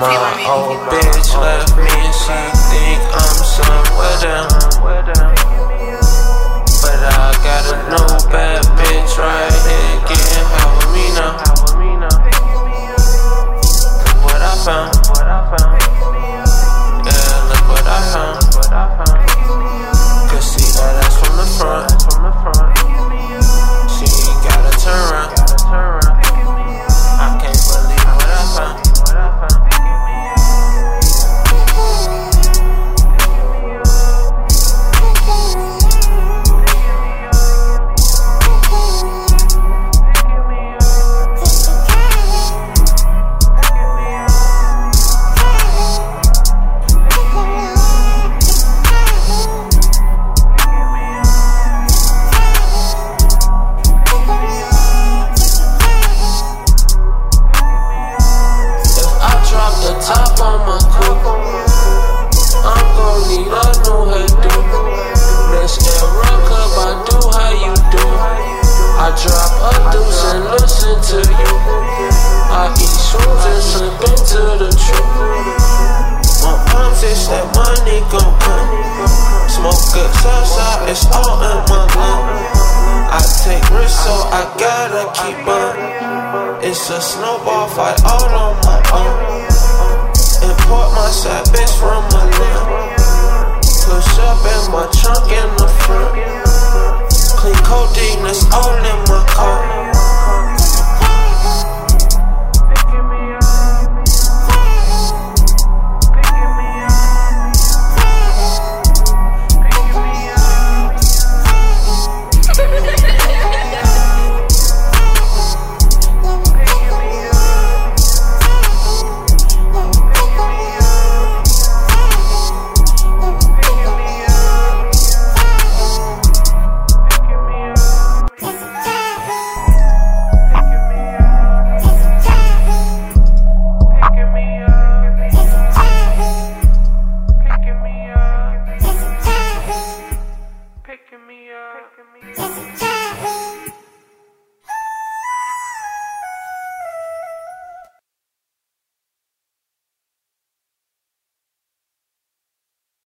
My old bitch left me top on my coupe, I'm gon' need a new hairdo. Miss I do how you do? I drop a deuce and listen to you. I eat shrooms and slip into the truth. My arms itch, that money gon' come. Smoke good salsa, it's all in my lung. I take risks, so I gotta keep on. It's a snowball fight all on my own. Import my side bitch from